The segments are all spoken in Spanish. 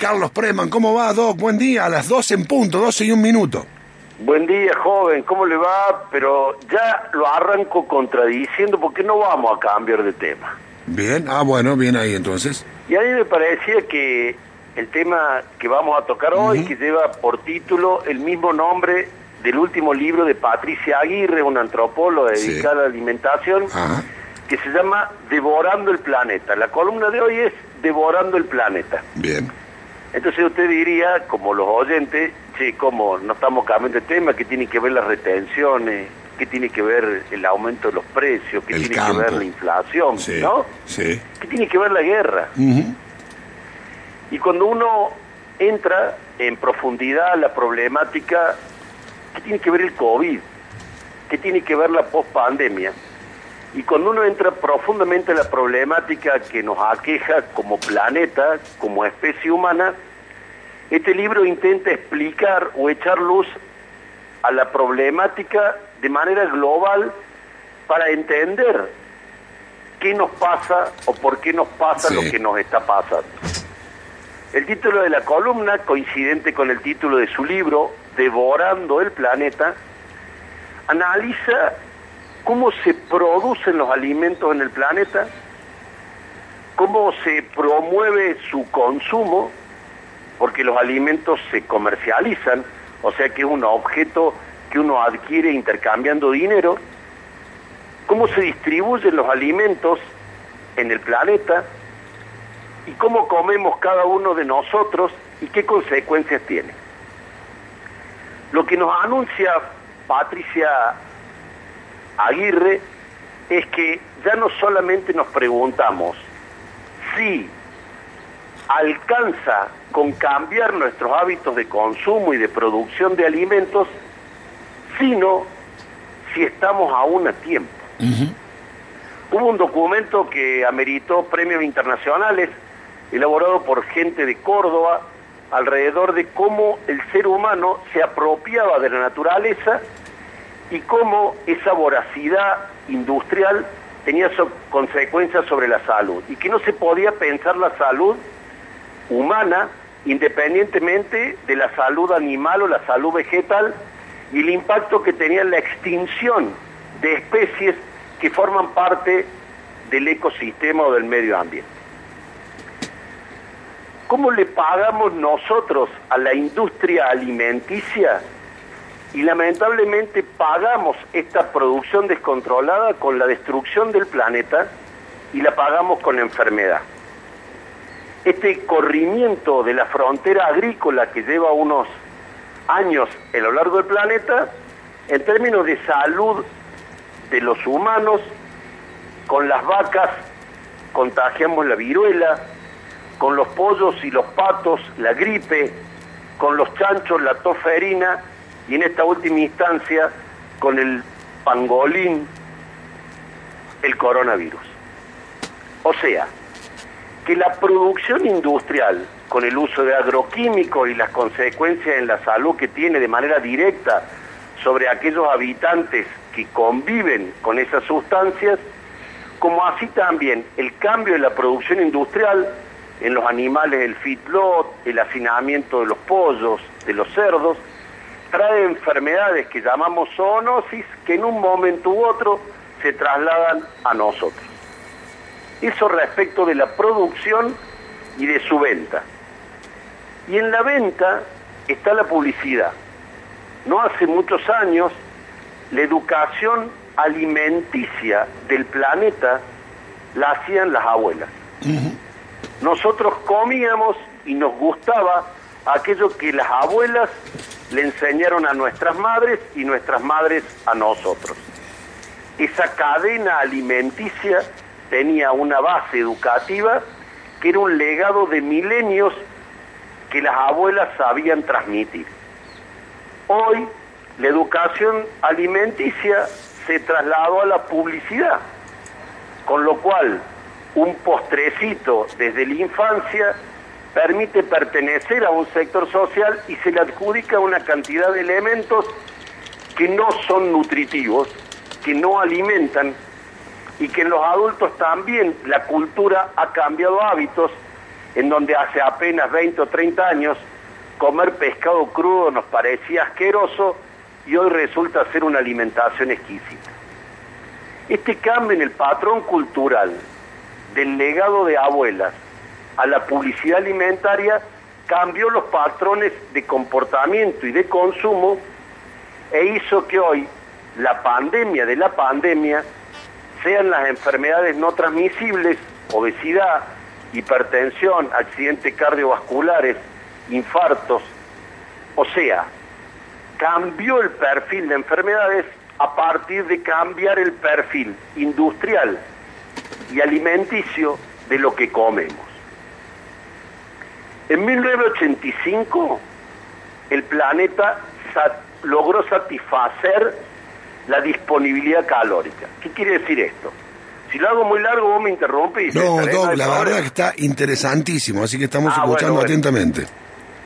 Carlos Preman, ¿cómo va, Doc? Buen día, a las 12 en punto, 12 y un minuto. Buen día, joven, ¿cómo le va? Pero ya lo arranco contradiciendo porque no vamos a cambiar de tema. Bien, ah, bueno, bien ahí entonces. Y a mí me parecía que el tema que vamos a tocar hoy, que lleva por título el mismo nombre del último libro de Patricia Aguirre, una antropóloga dedicada a la alimentación, que se llama Devorando el Planeta. La columna de hoy es Devorando el Planeta. Bien. Entonces usted diría, como los oyentes, che, ¿cómo no estamos cambiando de tema? ¿Qué tiene que ver las retenciones? ¿Qué tiene que ver el aumento de los precios? ¿Qué tiene que ver la inflación? ¿No? Sí. ¿Qué tiene que ver la guerra? Y cuando uno entra en profundidad a la problemática, ¿qué tiene que ver el COVID? ¿Qué tiene que ver la pospandemia? Y cuando uno entra profundamente en la problemática que nos aqueja como planeta, como especie humana, este libro intenta explicar o echar luz a la problemática de manera global para entender qué nos pasa o por qué nos pasa lo que nos está pasando. El título de la columna, coincidente con el título de su libro, Devorando el Planeta, analiza cómo se producen los alimentos en el planeta, cómo se promueve su consumo, porque los alimentos se comercializan, o sea que es un objeto que uno adquiere intercambiando dinero, cómo se distribuyen los alimentos en el planeta y cómo comemos cada uno de nosotros y qué consecuencias tiene. Lo que nos anuncia Patricia Aguirre es que ya no solamente nos preguntamos si alcanza con cambiar nuestros hábitos de consumo y de producción de alimentos, sino si estamos aún a tiempo. Hubo un documento que ameritó premios internacionales, elaborado por gente de Córdoba, alrededor de cómo el ser humano se apropiaba de la naturaleza y cómo esa voracidad industrial tenía consecuencias sobre la salud y que no se podía pensar la salud humana independientemente de la salud animal o la salud vegetal y el impacto que tenía la extinción de especies que forman parte del ecosistema o del medio ambiente. ¿Cómo le pagamos nosotros a la industria alimenticia y lamentablemente pagamos esta producción descontrolada con la destrucción del planeta y la pagamos con enfermedad. Este corrimiento de la frontera agrícola que lleva unos años a lo largo del planeta, en términos de salud de los humanos, con las vacas contagiamos la viruela, con los pollos y los patos la gripe, con los chanchos la toferina y en esta última instancia con el pangolín el coronavirus. O sea, que la producción industrial con el uso de agroquímicos y las consecuencias en la salud que tiene de manera directa sobre aquellos habitantes que conviven con esas sustancias, como así también el cambio de la producción industrial en los animales, el feedlot, el hacinamiento de los pollos, de los cerdos, trae enfermedades que llamamos zoonosis que en un momento u otro se trasladan a nosotros. Eso respecto de la producción y de su venta. Y en la venta está la publicidad. No hace muchos años la educación alimenticia del planeta la hacían las abuelas. Nosotros comíamos y nos gustaba aquello que las abuelas le enseñaron a nuestras madres y nuestras madres a nosotros. Esa cadena alimenticia tenía una base educativa que era un legado de milenios que las abuelas sabían transmitir. Hoy la educación alimenticia se trasladó a la publicidad, con lo cual un postrecito desde la infancia permite pertenecer a un sector social y se le adjudica una cantidad de elementos que no son nutritivos, que no alimentan y que en los adultos también la cultura ha cambiado hábitos en donde hace apenas 20 o 30 años comer pescado crudo nos parecía asqueroso y hoy resulta ser una alimentación exquisita. Este cambio en el patrón cultural del legado de abuelas a la publicidad alimentaria cambió los patrones de comportamiento y de consumo e hizo que hoy la pandemia de la pandemia sean las enfermedades no transmisibles, obesidad, hipertensión, accidentes cardiovasculares, infartos. O sea, cambió el perfil de enfermedades a partir de cambiar el perfil industrial y alimenticio de lo que comemos. En 1985, el planeta logró satisfacer la disponibilidad calórica. ¿Qué quiere decir esto? Si lo hago muy largo, vos me interrumpes. Y no, no, la verdad que está interesantísimo, así que estamos ah, escuchando atentamente.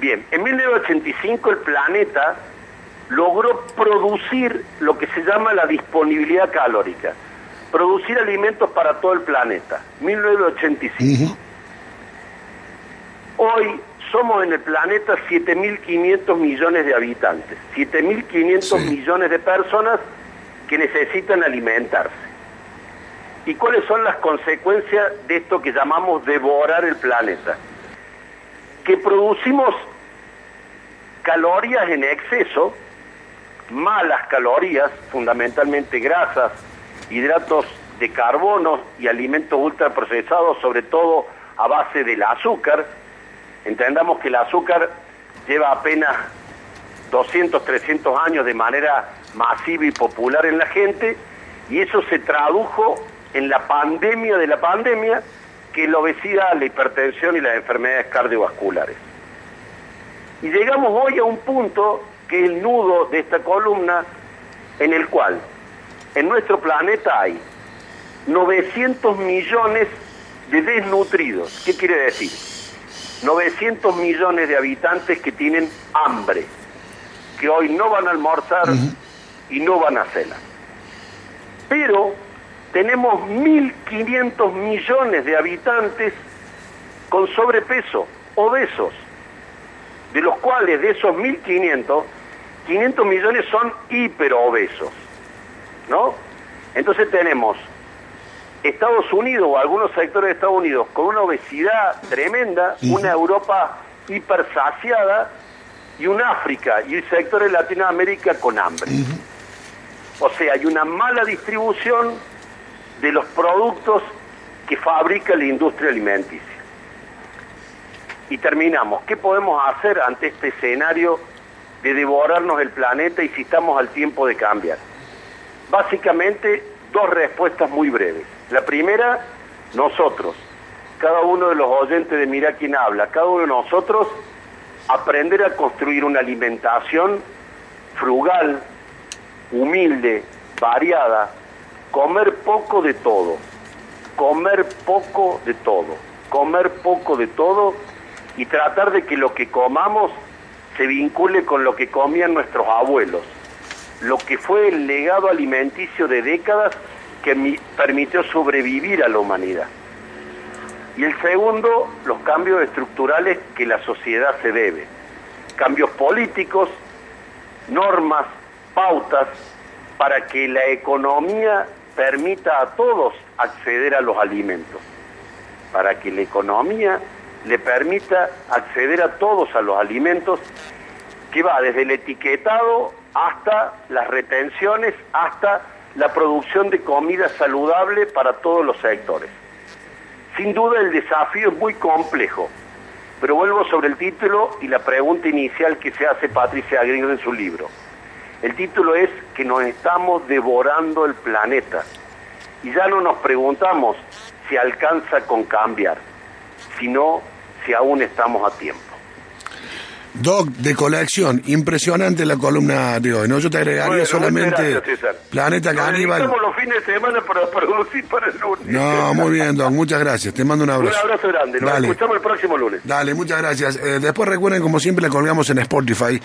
Bien, en 1985 el planeta logró producir lo que se llama la disponibilidad calórica, producir alimentos para todo el planeta, 1985. Hoy somos en el planeta 7.500 millones de habitantes, 7.500 millones de personas que necesitan alimentarse. ¿Y cuáles son las consecuencias de esto que llamamos devorar el planeta? Que producimos calorías en exceso, malas calorías, fundamentalmente grasas, hidratos de carbono y alimentos ultraprocesados, sobre todo a base del azúcar, Entendamos que el azúcar lleva apenas 200, 300 años de manera masiva y popular en la gente y eso se tradujo en la pandemia de la pandemia, que es la obesidad, la hipertensión y las enfermedades cardiovasculares. Y llegamos hoy a un punto que es el nudo de esta columna en el cual en nuestro planeta hay 900 millones de desnutridos. ¿Qué quiere decir? 900 millones de habitantes que tienen hambre, que hoy no van a almorzar y no van a cenar. Pero tenemos 1.500 millones de habitantes con sobrepeso, obesos, de los cuales de esos 1.500, 500 millones son hiperobesos, ¿no? Entonces tenemos Estados Unidos o algunos sectores de Estados Unidos con una obesidad tremenda, una Europa hipersaciada y un África y el sector de Latinoamérica con hambre. O sea, hay una mala distribución de los productos que fabrica la industria alimenticia. Y terminamos. ¿Qué podemos hacer ante este escenario de devorarnos el planeta y si estamos al tiempo de cambiar? Básicamente, dos respuestas muy breves. La primera, nosotros, cada uno de los oyentes de Mira quién habla, cada uno de nosotros aprender a construir una alimentación frugal, humilde, variada, comer poco de todo, comer poco de todo, comer poco de todo y tratar de que lo que comamos se vincule con lo que comían nuestros abuelos, lo que fue el legado alimenticio de décadas que permitió sobrevivir a la humanidad. Y el segundo, los cambios estructurales que la sociedad se debe. Cambios políticos, normas, pautas, para que la economía permita a todos acceder a los alimentos. Para que la economía le permita acceder a todos a los alimentos, que va desde el etiquetado hasta las retenciones, hasta la producción de comida saludable para todos los sectores. Sin duda el desafío es muy complejo, pero vuelvo sobre el título y la pregunta inicial que se hace Patricia Agrigo en su libro. El título es que nos estamos devorando el planeta y ya no nos preguntamos si alcanza con cambiar, sino si aún estamos a tiempo. Doc de colección, impresionante la columna de hoy, ¿no? Yo te agregaría solamente Planeta Caníbal. Estamos los fines de semana para producir para el lunes. No, muy bien, Doc, muchas gracias. Te mando un abrazo. Un abrazo grande, nos escuchamos el próximo lunes. Dale, muchas gracias. Eh, después recuerden, como siempre, la colgamos en Spotify.